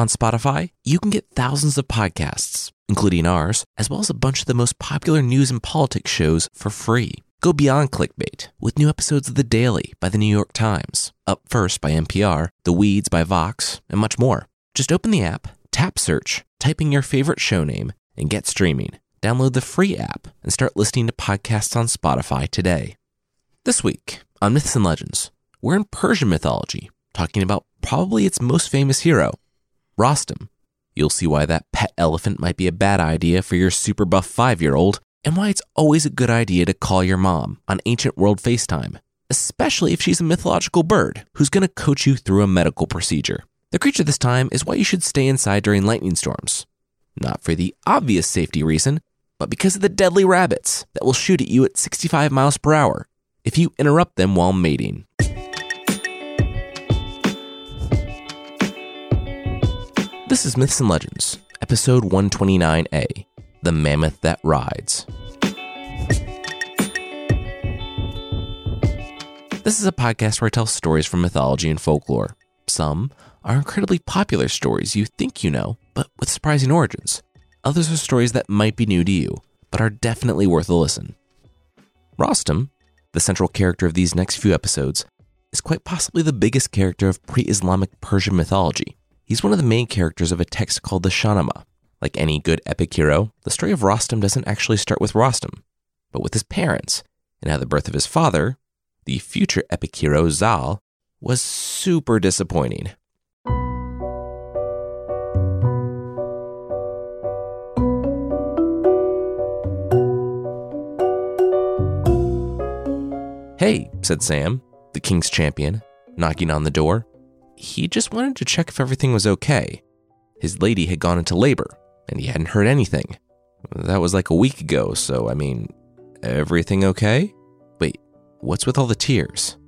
On Spotify, you can get thousands of podcasts, including ours, as well as a bunch of the most popular news and politics shows for free. Go beyond clickbait with new episodes of The Daily by the New York Times, Up First by NPR, The Weeds by Vox, and much more. Just open the app, tap search, type in your favorite show name, and get streaming. Download the free app and start listening to podcasts on Spotify today. This week on Myths and Legends, we're in Persian mythology, talking about probably its most famous hero, Rostam. You'll see why that pet elephant might be a bad idea for your super buff five year old, and why it's always a good idea to call your mom on Ancient World FaceTime, especially if she's a mythological bird who's going to coach you through a medical procedure. The creature this time is why you should stay inside during lightning storms. Not for the obvious safety reason, but because of the deadly rabbits that will shoot at you at 65 miles per hour if you interrupt them while mating. This is Myths and Legends, episode 129A The Mammoth That Rides. This is a podcast where I tell stories from mythology and folklore. Some are incredibly popular stories you think you know, but with surprising origins. Others are stories that might be new to you, but are definitely worth a listen. Rostam, the central character of these next few episodes, is quite possibly the biggest character of pre Islamic Persian mythology. He's one of the main characters of a text called the Shahnameh. Like any good epic hero, the story of Rostam doesn't actually start with Rostam, but with his parents, and how the birth of his father, the future epic hero Zal, was super disappointing. Hey, said Sam, the king's champion, knocking on the door. He just wanted to check if everything was okay. His lady had gone into labor, and he hadn't heard anything. That was like a week ago, so I mean, everything okay? Wait, what's with all the tears?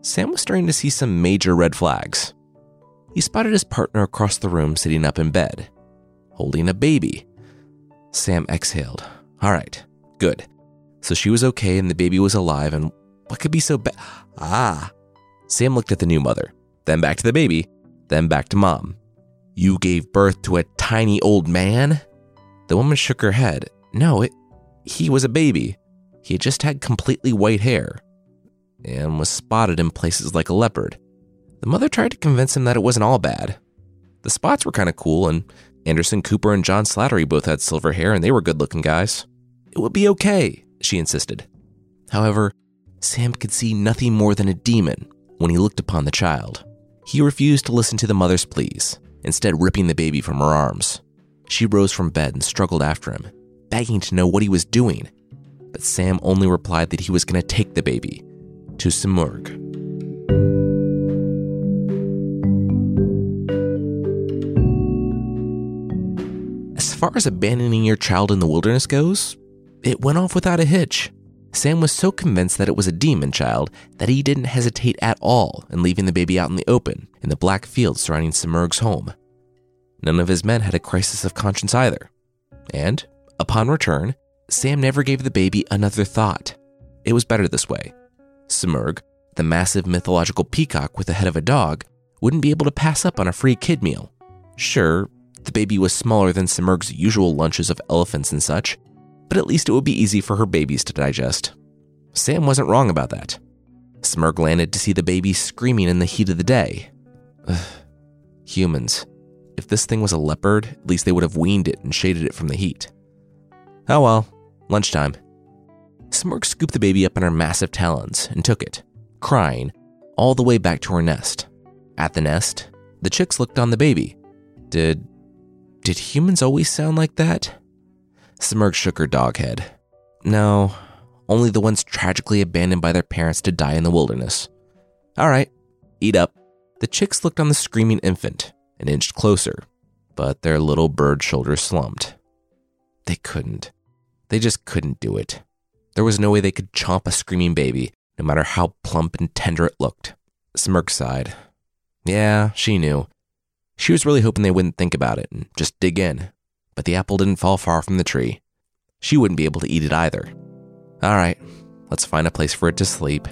Sam was starting to see some major red flags. He spotted his partner across the room sitting up in bed, holding a baby. Sam exhaled. All right, good. So she was okay and the baby was alive, and what could be so bad? Ah. Sam looked at the new mother, then back to the baby, then back to mom. You gave birth to a tiny old man? The woman shook her head. No, it, he was a baby. He had just had completely white hair and was spotted in places like a leopard. The mother tried to convince him that it wasn't all bad. The spots were kind of cool, and Anderson Cooper and John Slattery both had silver hair and they were good looking guys. It would be okay, she insisted. However, Sam could see nothing more than a demon when he looked upon the child. He refused to listen to the mother's pleas, instead, ripping the baby from her arms. She rose from bed and struggled after him, begging to know what he was doing. But Sam only replied that he was going to take the baby to Simurgh. As far as abandoning your child in the wilderness goes, it went off without a hitch. Sam was so convinced that it was a demon child that he didn't hesitate at all in leaving the baby out in the open in the black fields surrounding Simurgh's home. None of his men had a crisis of conscience either. And, upon return, Sam never gave the baby another thought. It was better this way. Simurgh, the massive mythological peacock with the head of a dog, wouldn't be able to pass up on a free kid meal. Sure, the baby was smaller than Simurgh's usual lunches of elephants and such, but at least it would be easy for her babies to digest. Sam wasn't wrong about that. Simurgh landed to see the baby screaming in the heat of the day. Ugh. Humans. If this thing was a leopard, at least they would have weaned it and shaded it from the heat. Oh well, lunchtime. Simurgh scooped the baby up in her massive talons and took it, crying, all the way back to her nest. At the nest, the chicks looked on the baby. Did. did humans always sound like that? Simurgh shook her dog head. No, only the ones tragically abandoned by their parents to die in the wilderness. All right, eat up. The chicks looked on the screaming infant and inched closer, but their little bird shoulders slumped. They couldn't. They just couldn't do it. There was no way they could chomp a screaming baby, no matter how plump and tender it looked. Simurgh sighed. Yeah, she knew. She was really hoping they wouldn't think about it and just dig in, but the apple didn't fall far from the tree. She wouldn't be able to eat it either. All right, let's find a place for it to sleep.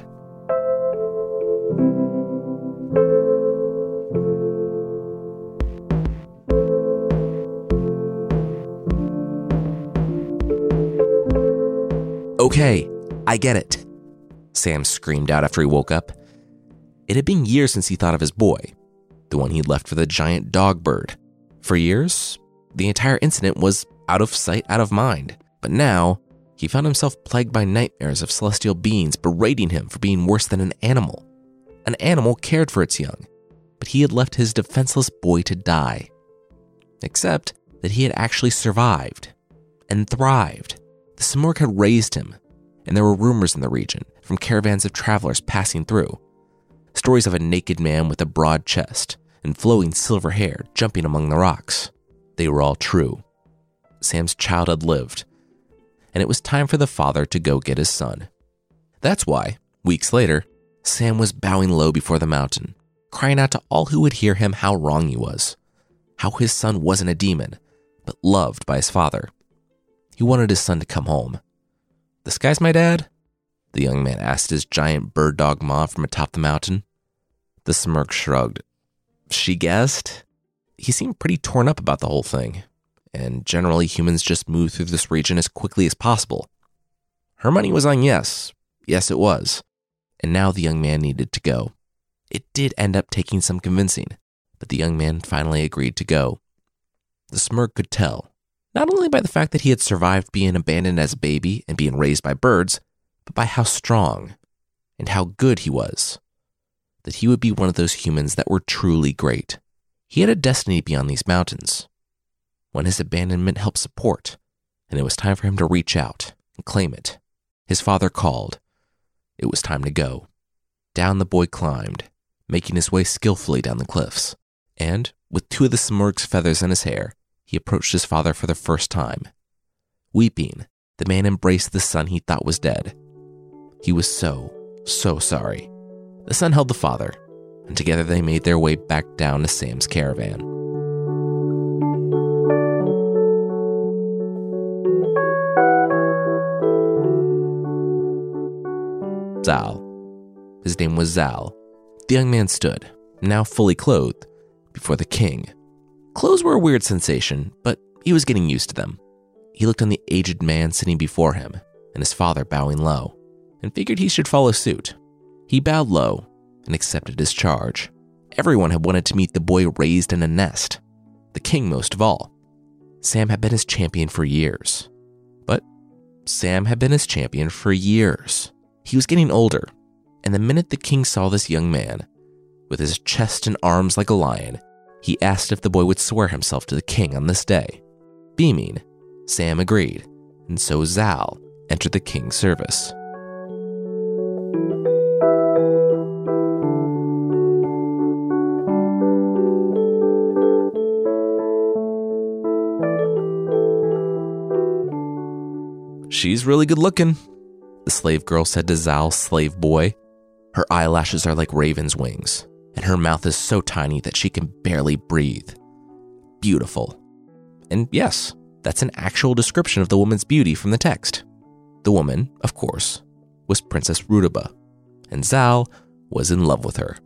Okay, I get it, Sam screamed out after he woke up. It had been years since he thought of his boy, the one he'd left for the giant dog bird. For years, the entire incident was out of sight, out of mind. But now, he found himself plagued by nightmares of celestial beings berating him for being worse than an animal. An animal cared for its young, but he had left his defenseless boy to die. Except that he had actually survived and thrived. The Simurgh had raised him, and there were rumors in the region from caravans of travelers passing through. Stories of a naked man with a broad chest and flowing silver hair jumping among the rocks. They were all true. Sam's child had lived, and it was time for the father to go get his son. That's why, weeks later, Sam was bowing low before the mountain, crying out to all who would hear him how wrong he was, how his son wasn't a demon, but loved by his father. He wanted his son to come home. This guy's my dad? The young man asked his giant bird dog ma from atop the mountain. The Simurgh shrugged. She guessed? He seemed pretty torn up about the whole thing, and generally humans just move through this region as quickly as possible. Her money was on yes. Yes, it was. And now the young man needed to go. It did end up taking some convincing, but the young man finally agreed to go. The Simurgh could tell, not only by the fact that he had survived being abandoned as a baby and being raised by birds, but by how strong and how good he was. That he would be one of those humans that were truly great. He had a destiny beyond these mountains, one his abandonment helped support, and it was time for him to reach out and claim it. His father called. It was time to go. Down the boy climbed, making his way skillfully down the cliffs. And, with two of the Simurgh's feathers in his hair, he approached his father for the first time. Weeping, the man embraced the son he thought was dead. He was so, so sorry. The son held the father, and together they made their way back down to Sam's caravan. Zal. His name was Zal. The young man stood, now fully clothed, before the king. Clothes were a weird sensation, but he was getting used to them. He looked on the aged man sitting before him and his father bowing low, and figured he should follow suit. He bowed low and accepted his charge. Everyone had wanted to meet the boy raised in a nest, the king most of all. Sam had been his champion for years. But Sam had been his champion for years. He was getting older, and the minute the king saw this young man, with his chest and arms like a lion, he asked if the boy would swear himself to the king on this day. Beaming, Sam agreed, and so Zal entered the king's service. She's really good looking, the slave girl said to Zal's slave boy. Her eyelashes are like raven's wings, and her mouth is so tiny that she can barely breathe. Beautiful. And yes, that's an actual description of the woman's beauty from the text. The woman, of course, was Princess Rudaba, and Zal was in love with her.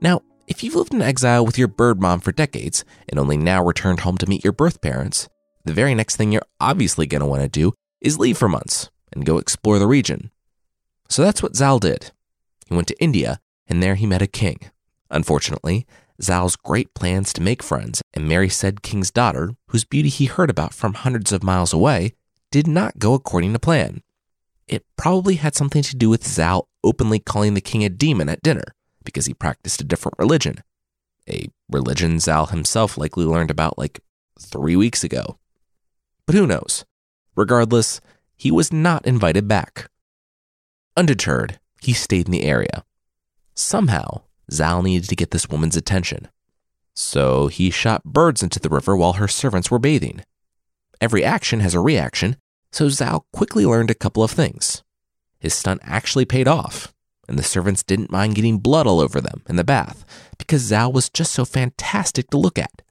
Now, if you've lived in exile with your bird mom for decades and only now returned home to meet your birth parents, the very next thing you're obviously going to want to do is leave for months and go explore the region. So that's what Zal did. He went to India, and there he met a king. Unfortunately, Zal's great plans to make friends and marry said king's daughter, whose beauty he heard about from hundreds of miles away, did not go according to plan. It probably had something to do with Zal openly calling the king a demon at dinner because he practiced a different religion. A religion Zal himself likely learned about like three weeks ago. But who knows? Regardless, he was not invited back. Undeterred, he stayed in the area. Somehow, Zal needed to get this woman's attention. So he shot birds into the river while her servants were bathing. Every action has a reaction, so Zal quickly learned a couple of things. His stunt actually paid off, and the servants didn't mind getting blood all over them in the bath because Zal was just so fantastic to look at.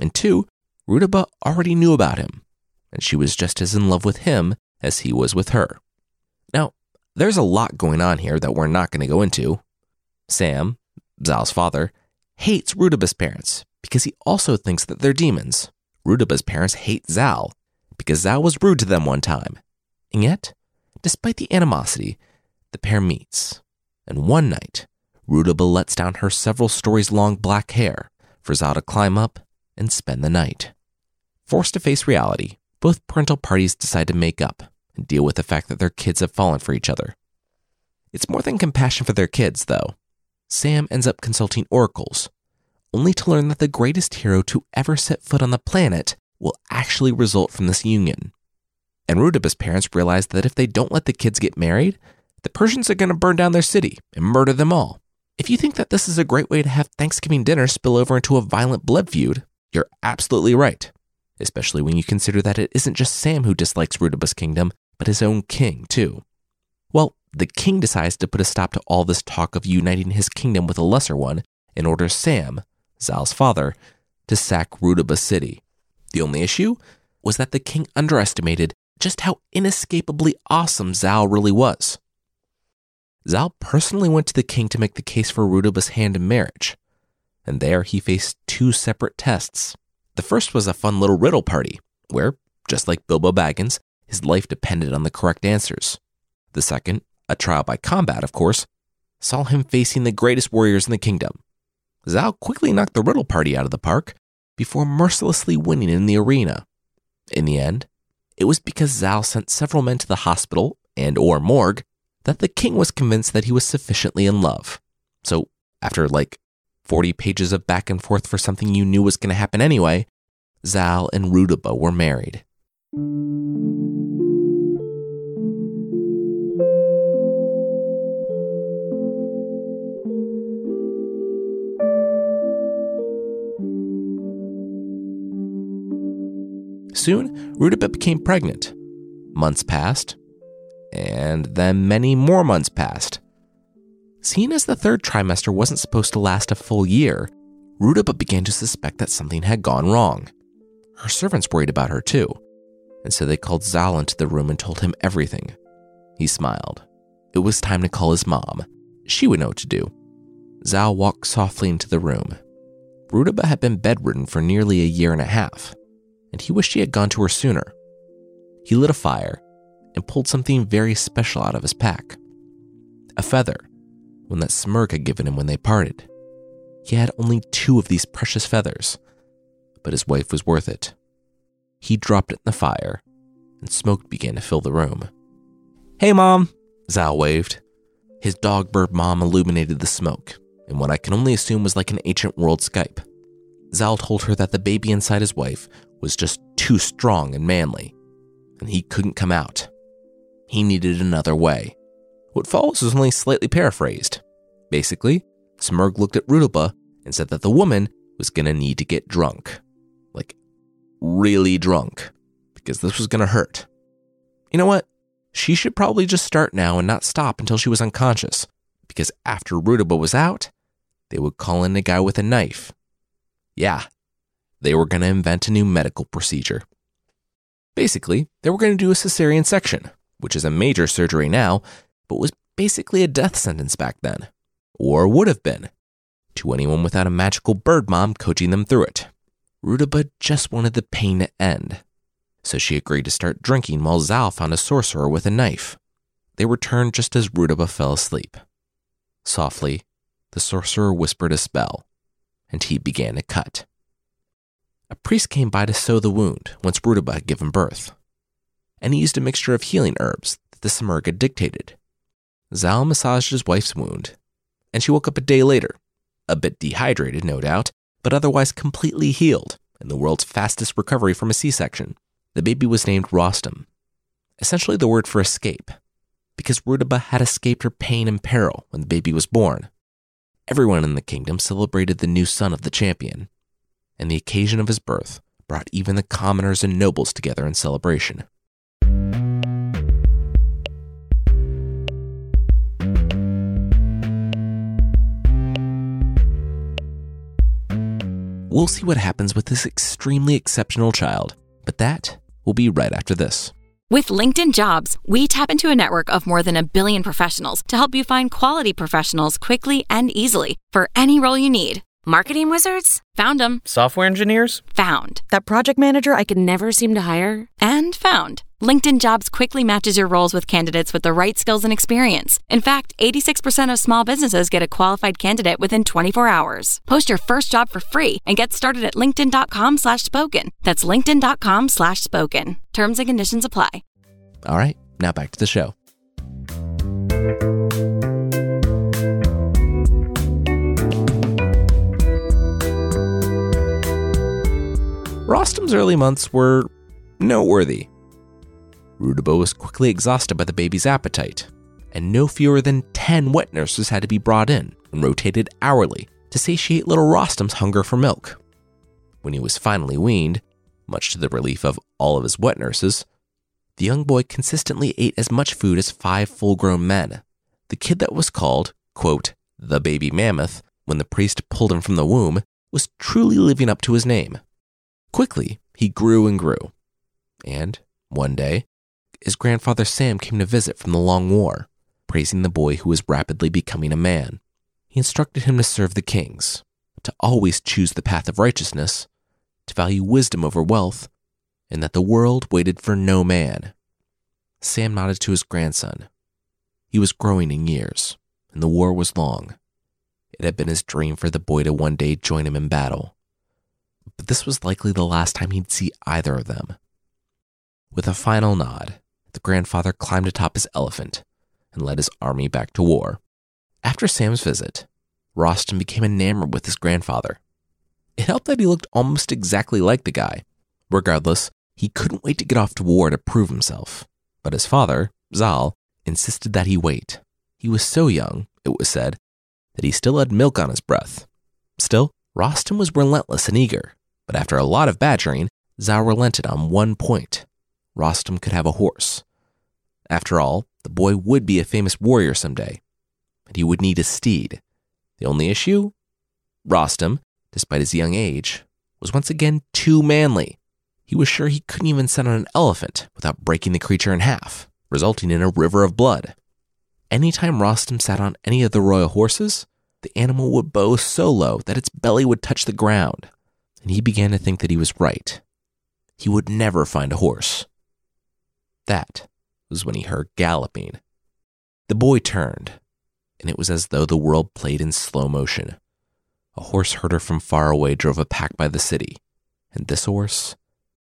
And two, Rudaba already knew about him, and she was just as in love with him as he was with her. Now, there's a lot going on here that we're not going to go into. Sam, Zal's father, hates Rudaba's parents because he also thinks that they're demons. Rudaba's parents hate Zal because Zal was rude to them one time. And yet, Despite the animosity, the pair meets, and one night, Rudaba lets down her several stories long black hair for Zal to climb up and spend the night. Forced to face reality, both parental parties decide to make up and deal with the fact that their kids have fallen for each other. It's more than compassion for their kids, though. Sam ends up consulting oracles, only to learn that the greatest hero to ever set foot on the planet will actually result from this union. And Rudaba's parents realize that if they don't let the kids get married, the Persians are going to burn down their city and murder them all. If you think that this is a great way to have Thanksgiving dinner spill over into a violent blood feud, you're absolutely right, especially when you consider that it isn't just Sam who dislikes Rudaba's kingdom, but his own king, too. Well, the king decides to put a stop to all this talk of uniting his kingdom with a lesser one and orders Sam, Zal's father, to sack Rudaba City. The only issue was that the king underestimated just how inescapably awesome Zal really was. Zal personally went to the king to make the case for Rudaba's hand in marriage, and there he faced two separate tests. The first was a fun little riddle party, where, just like Bilbo Baggins, his life depended on the correct answers. The second, a trial by combat, of course, saw him facing the greatest warriors in the kingdom. Zal quickly knocked the riddle party out of the park before mercilessly winning in the arena. In the end, it was because Zal sent several men to the hospital and or morgue that the king was convinced that he was sufficiently in love. So, after like 40 pages of back and forth for something you knew was going to happen anyway, Zal and Rudaba were married. Soon, Rudaba became pregnant. Months passed, and then many more months passed. Seeing as the third trimester wasn't supposed to last a full year, Rudaba began to suspect that something had gone wrong. Her servants worried about her too, and so they called Zal into the room and told him everything. He smiled. It was time to call his mom. She would know what to do. Zal walked softly into the room. Rudaba had been bedridden for nearly a year and a half and he wished he had gone to her sooner. He lit a fire and pulled something very special out of his pack a feather, one that Simurgh had given him when they parted. He had only two of these precious feathers, but his wife was worth it. He dropped it in the fire, and smoke began to fill the room. Hey, Mom, Zal waved. His dog bird mom illuminated the smoke, in what I can only assume was like an ancient world Skype. Zal told her that the baby inside his wife was just too strong and manly, and he couldn't come out. He needed another way. What follows is only slightly paraphrased. Basically, Simurgh looked at Rudaba and said that the woman was gonna need to get drunk. Like, really drunk, because this was gonna hurt. You know what? She should probably just start now and not stop until she was unconscious, because after Rudaba was out, they would call in a guy with a knife. Yeah, they were to invent a new medical procedure. Basically, they were to do a cesarean section, which is a major surgery now, but was basically a death sentence back then, or would have been, to anyone without a magical bird mom coaching them through it. Rudaba just wanted the pain to end, so she agreed to start drinking while Zal found a sorcerer with a knife. They returned just as Rudaba fell asleep. Softly, the sorcerer whispered a spell, and he began to cut. A priest came by to sew the wound once Rudaba had given birth, and he used a mixture of healing herbs that the Simurgh dictated. Zal massaged his wife's wound, and she woke up a day later, a bit dehydrated, no doubt, but otherwise completely healed in the world's fastest recovery from a C section. The baby was named Rostam, essentially the word for escape, because Rudaba had escaped her pain and peril when the baby was born. Everyone in the kingdom celebrated the new son of the champion, and the occasion of his birth brought even the commoners and nobles together in celebration. We'll see what happens with this extremely exceptional child, but that will be right after this. With LinkedIn Jobs, we tap into a network of more than a billion professionals to help you find quality professionals quickly and easily for any role you need. Marketing wizards? Found them. Software engineers? Found. That project manager I could never seem to hire? And found. LinkedIn Jobs quickly matches your roles with candidates with the right skills and experience. In fact, 86% of small businesses get a qualified candidate within 24 hours. Post your first job for free and get started at linkedin.com slash spoken. That's linkedin.com slash spoken. Terms and conditions apply. All right, now back to the show. Rostam's early months were noteworthy. Rudaba was quickly exhausted by the baby's appetite, and no fewer than 10 wet nurses had to be brought in and rotated hourly to satiate little Rostam's hunger for milk. When he was finally weaned, much to the relief of all of his wet nurses, the young boy consistently ate as much food as five full grown men. The kid that was called, quote, the baby mammoth, when the priest pulled him from the womb, was truly living up to his name. Quickly, he grew and grew. And, one day, his grandfather Sam came to visit from the long war, praising the boy who was rapidly becoming a man. He instructed him to serve the kings, to always choose the path of righteousness, to value wisdom over wealth, and that the world waited for no man. Sam nodded to his grandson. He was growing in years, and the war was long. It had been his dream for the boy to one day join him in battle but this was likely the last time he'd see either of them. With a final nod, the grandfather climbed atop his elephant and led his army back to war. After Sam's visit, Rostam became enamored with his grandfather. It helped that he looked almost exactly like the guy. Regardless, he couldn't wait to get off to war to prove himself. But his father, Zal, insisted that he wait. He was so young, it was said, that he still had milk on his breath. Still, Rostam was relentless and eager. But after a lot of badgering, Zal relented on one point. Rostam could have a horse. After all, the boy would be a famous warrior someday, and he would need a steed. The only issue? Rostam, despite his young age, was once again too manly. He was sure he couldn't even sit on an elephant without breaking the creature in half, resulting in a river of blood. Anytime Rostam sat on any of the royal horses, the animal would bow so low that its belly would touch the ground and he began to think that he was right. He would never find a horse. That was when he heard galloping. The boy turned, and it was as though the world played in slow motion. A horse herder from far away drove a pack by the city, and this horse,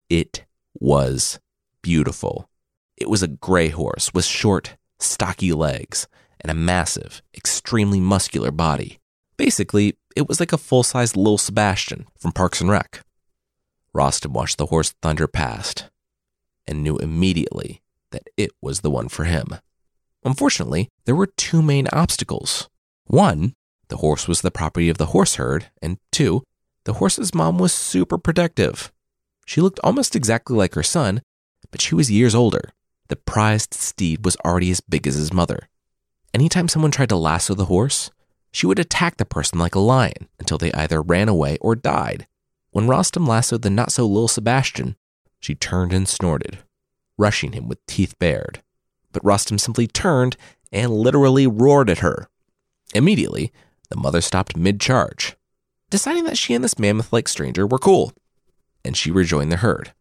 it was beautiful. It was a gray horse with short, stocky legs and a massive, extremely muscular body. Basically, it was like a full sized Lil Sebastian from Parks and Rec. Rostam watched the horse thunder past and knew immediately that it was the one for him. Unfortunately, there were two main obstacles. One, the horse was the property of the horse herd, and two, the horse's mom was super protective. She looked almost exactly like her son, but she was years older. The prized steed was already as big as his mother. Anytime someone tried to lasso the horse, she would attack the person like a lion until they either ran away or died. When Rostam lassoed the not so little Sebastian, she turned and snorted, rushing him with teeth bared. But Rostam simply turned and literally roared at her. Immediately, the mother stopped mid charge, deciding that she and this mammoth like stranger were cool, and she rejoined the herd.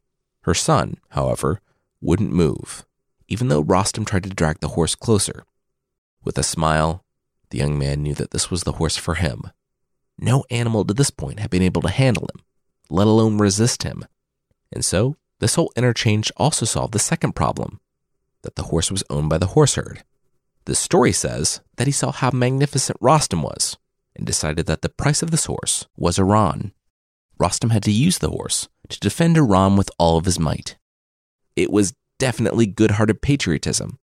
Her son, however, wouldn't move, even though Rostam tried to drag the horse closer. With a smile, the young man knew that this was the horse for him. No animal to this point had been able to handle him, let alone resist him. And so, this whole interchange also solved the second problem that the horse was owned by the horse herd. The story says that he saw how magnificent Rostam was and decided that the price of this horse was Iran. Rostam had to use the horse to defend Iran with all of his might. It was definitely good hearted patriotism,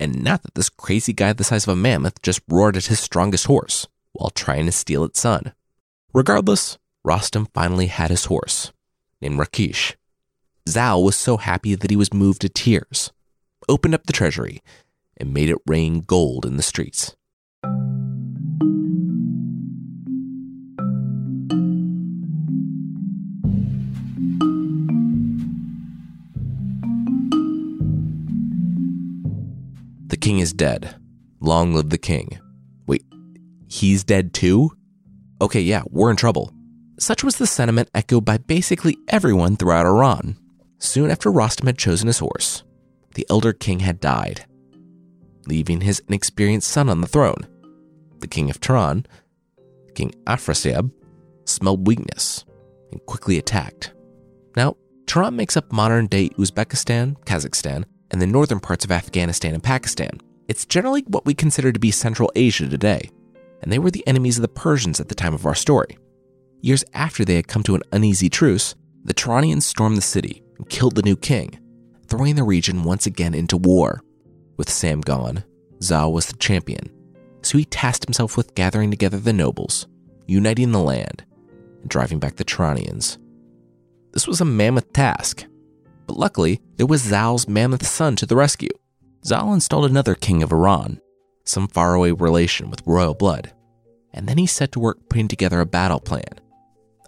and not that this crazy guy the size of a mammoth just roared at his strongest horse while trying to steal its son. Regardless, Rostam finally had his horse, named Rakhsh. Zal was so happy that he was moved to tears, opened up the treasury, and made it rain gold in the streets. The king is dead. Long live the king. Wait, he's dead too? Okay, yeah, we're in trouble. Such was the sentiment echoed by basically everyone throughout Iran. Soon after Rostam had chosen his horse, the elder king had died, leaving his inexperienced son on the throne. The king of Turan, King Afrasiab, smelled weakness and quickly attacked. Now, Turan makes up modern day Uzbekistan, Kazakhstan, and the northern parts of Afghanistan and Pakistan. It's generally what we consider to be Central Asia today, and they were the enemies of the Persians at the time of our story. Years after they had come to an uneasy truce, the Turanians stormed the city and killed the new king, throwing the region once again into war. With Sam gone, Zal was the champion, so he tasked himself with gathering together the nobles, uniting the land, and driving back the Turanians. This was a mammoth task, but luckily there was Zal's mammoth son to the rescue. Zal installed another king of Iran, some faraway relation with royal blood, and then he set to work putting together a battle plan.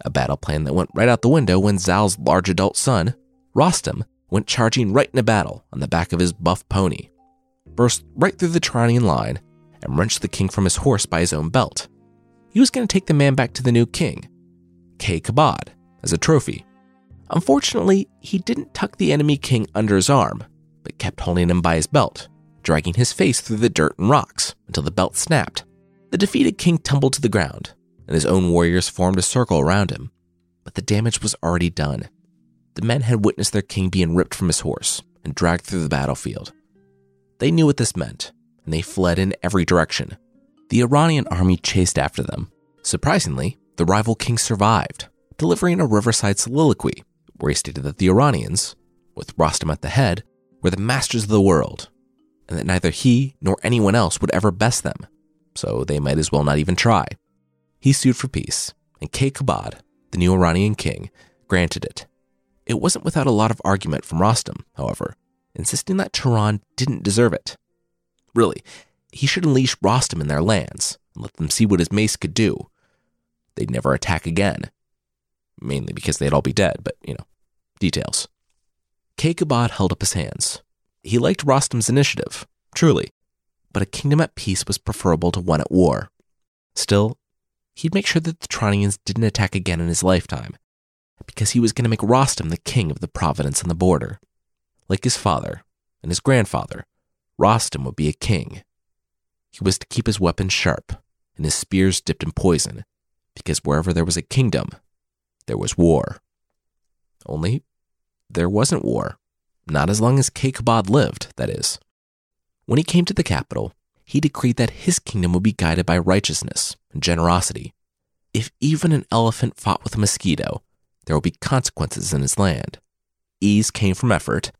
A battle plan that went right out the window when Zal's large adult son, Rostam, went charging right into battle on the back of his buff pony, burst right through the Turanian line, and wrenched the king from his horse by his own belt. He was going to take the man back to the new king, Kay Kabad, as a trophy. Unfortunately, he didn't tuck the enemy king under his arm, but kept holding him by his belt, dragging his face through the dirt and rocks until the belt snapped. The defeated king tumbled to the ground, and his own warriors formed a circle around him. But the damage was already done. The men had witnessed their king being ripped from his horse and dragged through the battlefield. They knew what this meant, and they fled in every direction. The Iranian army chased after them. Surprisingly, the rival king survived, delivering a riverside soliloquy where he stated that the Iranians, with Rostam at the head, were the masters of the world, and that neither he nor anyone else would ever best them, so they might as well not even try. He sued for peace, and Kay Kabad, the new Iranian king, granted it. It wasn't without a lot of argument from Rostam, however, insisting that Turan didn't deserve it. Really, he should unleash Rostam in their lands and let them see what his mace could do. They'd never attack again. Mainly because they'd all be dead, but you know, details. Kaikabad held up his hands. He liked Rostam's initiative, truly, but a kingdom at peace was preferable to one at war. Still, he'd make sure that the Turanians didn't attack again in his lifetime, because he was going to make Rostam the king of the province on the border. Like his father and his grandfather, Rostam would be a king. He was to keep his weapons sharp and his spears dipped in poison, because wherever there was a kingdom, there was war. Only there wasn't war. Not as long as Kaikabad lived, that is. When he came to the capital, he decreed that his kingdom would be guided by righteousness and generosity. If even an elephant fought with a mosquito, there would be consequences in his land. Ease came from effort,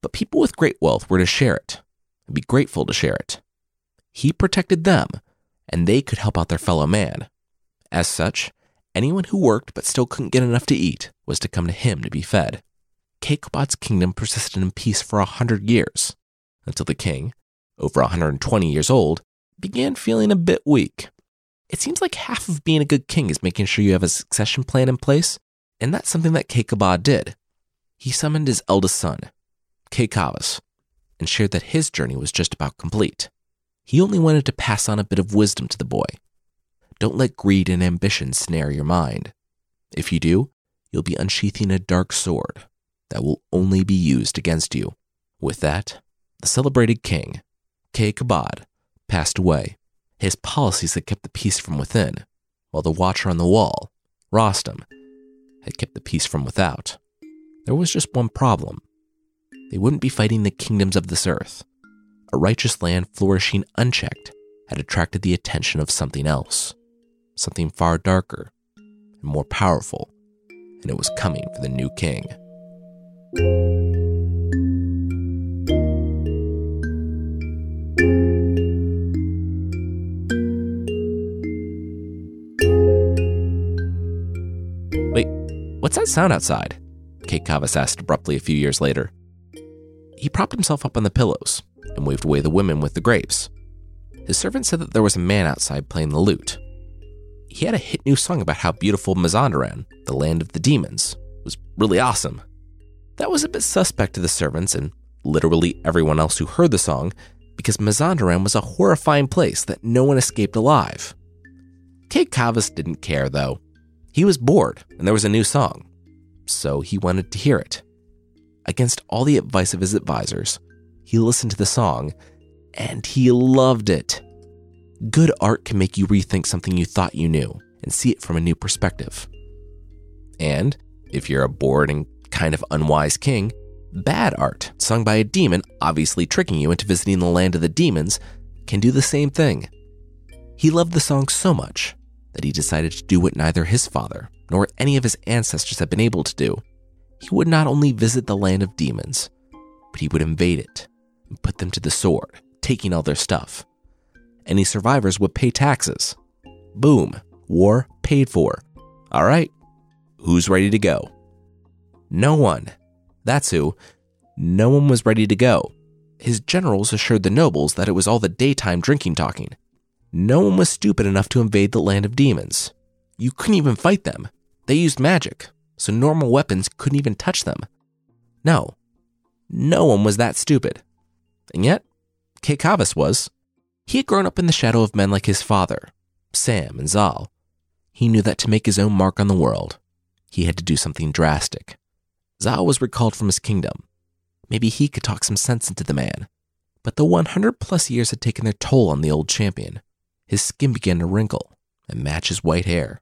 but people with great wealth were to share it and be grateful to share it. He protected them, and they could help out their fellow man. As such, anyone who worked but still couldn't get enough to eat was to come to him to be fed. Kaikobad's kingdom persisted in peace for a hundred years, until the king, over 120 years old, began feeling a bit weak. It seems like half of being a good king is making sure you have a succession plan in place, and that's something that Kaikobad did. He summoned his eldest son, Kaikavas, and shared that his journey was just about complete. He only wanted to pass on a bit of wisdom to the boy. Don't let greed and ambition snare your mind. If you do, you'll be unsheathing a dark sword that will only be used against you. With that, the celebrated king, Kay passed away. His policies had kept the peace from within, while the watcher on the wall, Rostam, kept the peace from without. There was just one problem. They wouldn't be fighting the kingdoms of this earth. A righteous land flourishing unchecked had attracted the attention of something else, something far darker and more powerful, and it was coming for the new king. What's that sound outside? Kay Kavus asked abruptly a few years later. He propped himself up on the pillows and waved away the women with the grapes. His servant said that there was a man outside playing the lute. He had a hit new song about how beautiful Mazandaran, the land of the demons, was really awesome. That was a bit suspect to the servants and literally everyone else who heard the song because Mazandaran was a horrifying place that no one escaped alive. Kay Kavus didn't care though. He was bored and there was a new song, so he wanted to hear it. Against all the advice of his advisors, he listened to the song and he loved it. Good art can make you rethink something you thought you knew and see it from a new perspective. And if you're a bored and kind of unwise king, bad art, sung by a demon, obviously tricking you into visiting the land of the demons, can do the same thing. He loved the song so much that he decided to do what neither his father nor any of his ancestors had been able to do. He would not only visit the land of demons, but he would invade it and put them to the sword, taking all their stuff. Any survivors would pay taxes. Boom, war paid for. All right, who's ready to go? No one. That's who. No one was ready to go. His generals assured the nobles that it was all the daytime drinking talking. No one was stupid enough to invade the land of demons. You couldn't even fight them. They used magic, so normal weapons couldn't even touch them. No, no one was that stupid. And yet, Kay Kavus was. He had grown up in the shadow of men like his father, Sam and Zal. He knew that to make his own mark on the world, he had to do something drastic. Zal was recalled from his kingdom. Maybe he could talk some sense into the man. But the 100 plus years had taken their toll on the old champion. His skin began to wrinkle and match his white hair.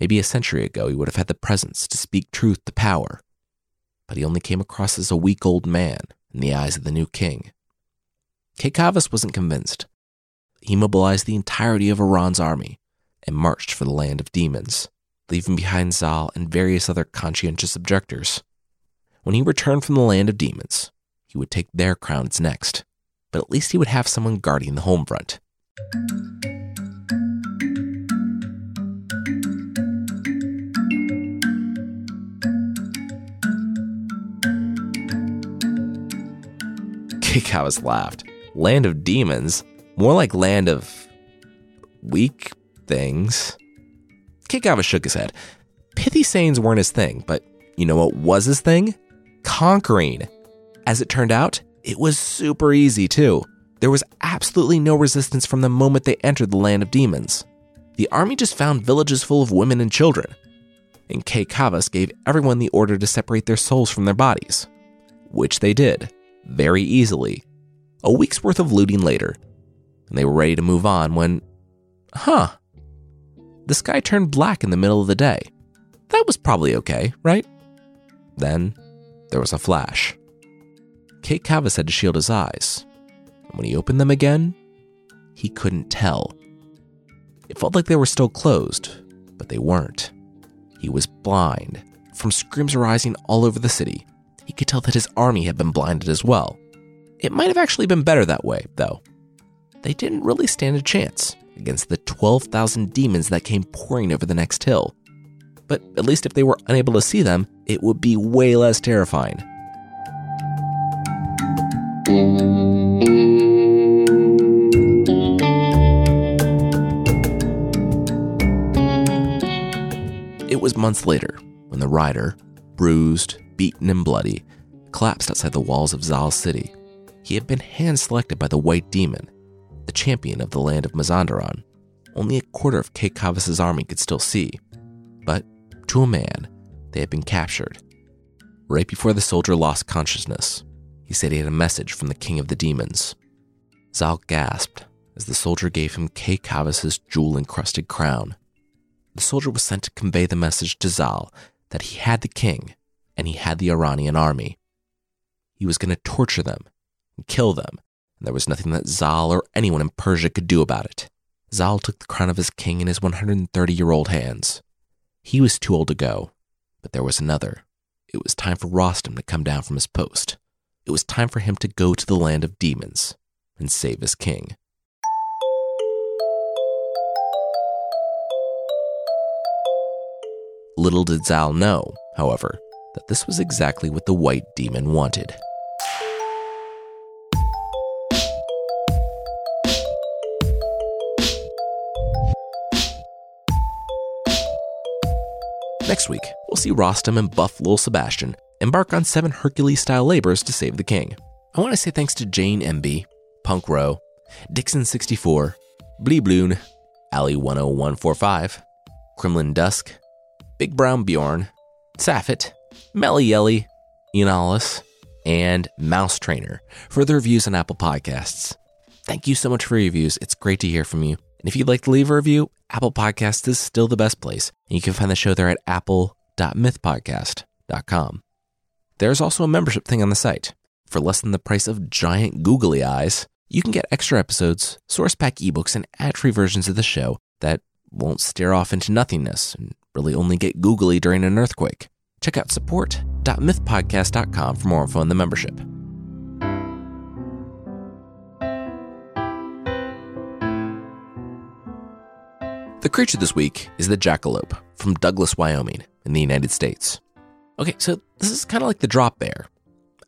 Maybe a century ago he would have had the presence to speak truth to power. But he only came across as a weak old man in the eyes of the new king. Kay Kavus wasn't convinced. He mobilized the entirety of Iran's army and marched for the land of demons, leaving behind Zal and various other conscientious objectors. When he returned from the land of demons, he would take their crowns next, but at least he would have someone guarding the home front. Kay Kavus laughed. Land of demons? More like land of weak things. Kay Kavus shook his head. Pithy sayings weren't his thing, but you know what was his thing? Conquering. As it turned out, it was super easy too. There was absolutely no resistance from the moment they entered the land of demons. The army just found villages full of women and children. And Kay Kavus gave everyone the order to separate their souls from their bodies, which they did very easily. A week's worth of looting later, and they were ready to move on when, huh, the sky turned black in the middle of the day. That was probably okay, right? Then there was a flash. Kay Kavus had to shield his eyes, and when he opened them again, he couldn't tell. It felt like they were still closed, but they weren't. He was blind from screams arising all over the city he could tell that his army had been blinded as well. It might have actually been better that way, though. They didn't really stand a chance against the 12,000 demons that came pouring over the next hill. But at least if they were unable to see them, it would be way less terrifying. It was months later when the rider, bruised, beaten and bloody, collapsed outside the walls of Zal city. He had been hand selected by the White Demon, the champion of the land of Mazandaran. Only a quarter of Kay Kavus's army could still see, but to a man, they had been captured. Right before the soldier lost consciousness, he said he had a message from the king of the demons. Zal gasped as the soldier gave him Kay Kavus's jewel encrusted crown. The soldier was sent to convey the message to Zal that he had the king and he had the Iranian army. He was going to torture them and kill them, and there was nothing that Zal or anyone in Persia could do about it. Zal took the crown of his king in his 130 year old hands. He was too old to go, but there was another. It was time for Rostam to come down from his post. It was time for him to go to the land of demons and save his king. Little did Zal know, however, that this was exactly what the white demon wanted. Next week, we'll see Rostam and buff Lil Sebastian embark on seven Hercules style labors to save the king. I want to say thanks to Jane MB, Punk Row, Dixon64, Bleebloon, Ali10145, Kremlin Dusk, Big Brown Bjorn, Saffet, Yelly, Ian and Mouse Trainer for the reviews on Apple Podcasts. Thank you so much for your reviews. It's great to hear from you. And if you'd like to leave a review, Apple Podcasts is still the best place. And you can find the show there at apple.mythpodcast.com. There's also a membership thing on the site. For less than the price of giant googly eyes, you can get extra episodes, source pack ebooks, and ad free versions of the show that won't stare off into nothingness and really only get googly during an earthquake. Check out support.mythpodcast.com for more info on the membership. The creature this week is the jackalope from Douglas, Wyoming, in the United States. Okay, so this is kind of like the drop bear.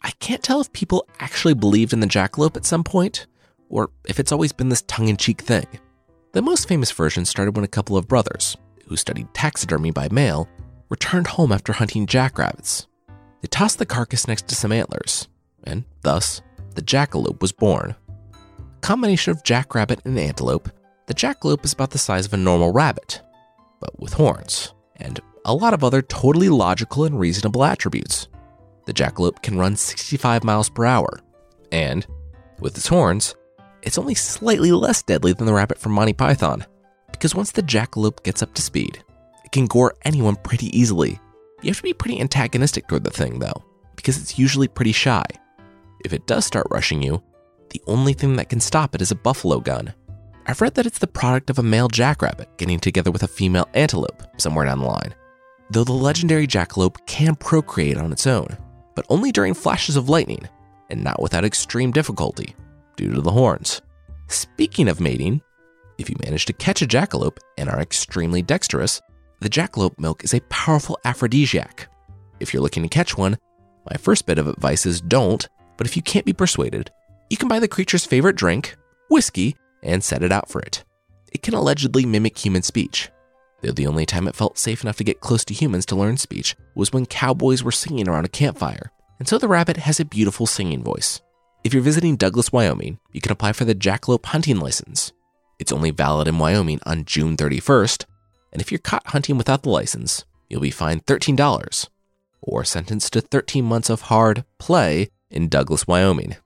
I can't tell if people actually believed in the jackalope at some point, or if it's always been this tongue in cheek thing. The most famous version started when a couple of brothers, who studied taxidermy by mail, returned home after hunting jackrabbits. They tossed the carcass next to some antlers, and thus, the jackalope was born. A combination of jackrabbit and antelope, the jackalope is about the size of a normal rabbit, but with horns, and a lot of other totally logical and reasonable attributes. The jackalope can run 65 miles per hour, and with its horns, it's only slightly less deadly than the rabbit from Monty Python, because once the jackalope gets up to speed, can gore anyone pretty easily. You have to be pretty antagonistic toward the thing, though, because it's usually pretty shy. If it does start rushing you, the only thing that can stop it is a buffalo gun. I've read that it's the product of a male jackrabbit getting together with a female antelope somewhere down the line. Though the legendary jackalope can procreate on its own, but only during flashes of lightning, and not without extreme difficulty due to the horns. Speaking of mating, if you manage to catch a jackalope and are extremely dexterous, the jackalope milk is a powerful aphrodisiac. If you're looking to catch one, my first bit of advice is don't, but if you can't be persuaded, you can buy the creature's favorite drink, whiskey, and set it out for it. It can allegedly mimic human speech. Though the only time it felt safe enough to get close to humans to learn speech was when cowboys were singing around a campfire, and so the rabbit has a beautiful singing voice. If you're visiting Douglas, Wyoming, you can apply for the jackalope hunting license. It's only valid in Wyoming on June 31st, and if you're caught hunting without the license, you'll be fined $13 or sentenced to 13 months of hard play in Douglas, Wyoming.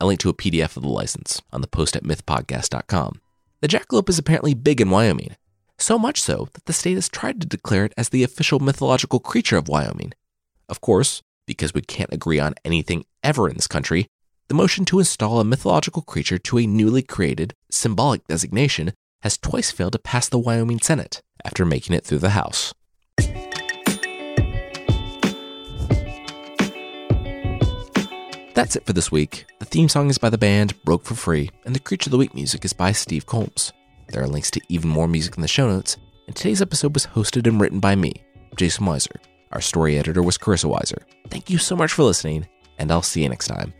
I link to a PDF of the license on the post at mythpodcast.com. The jackalope is apparently big in Wyoming, so much so that the state has tried to declare it as the official mythological creature of Wyoming. Of course, because we can't agree on anything ever in this country, the motion to install a mythological creature to a newly created symbolic designation has twice failed to pass the Wyoming Senate after making it through the House. That's it for this week. The theme song is by the band Broke for Free, and the Creature of the Week music is by Steve Combs. There are links to even more music in the show notes, and today's episode was hosted and written by me, Jason Weiser. Our story editor was Carissa Weiser. Thank you so much for listening, and I'll see you next time.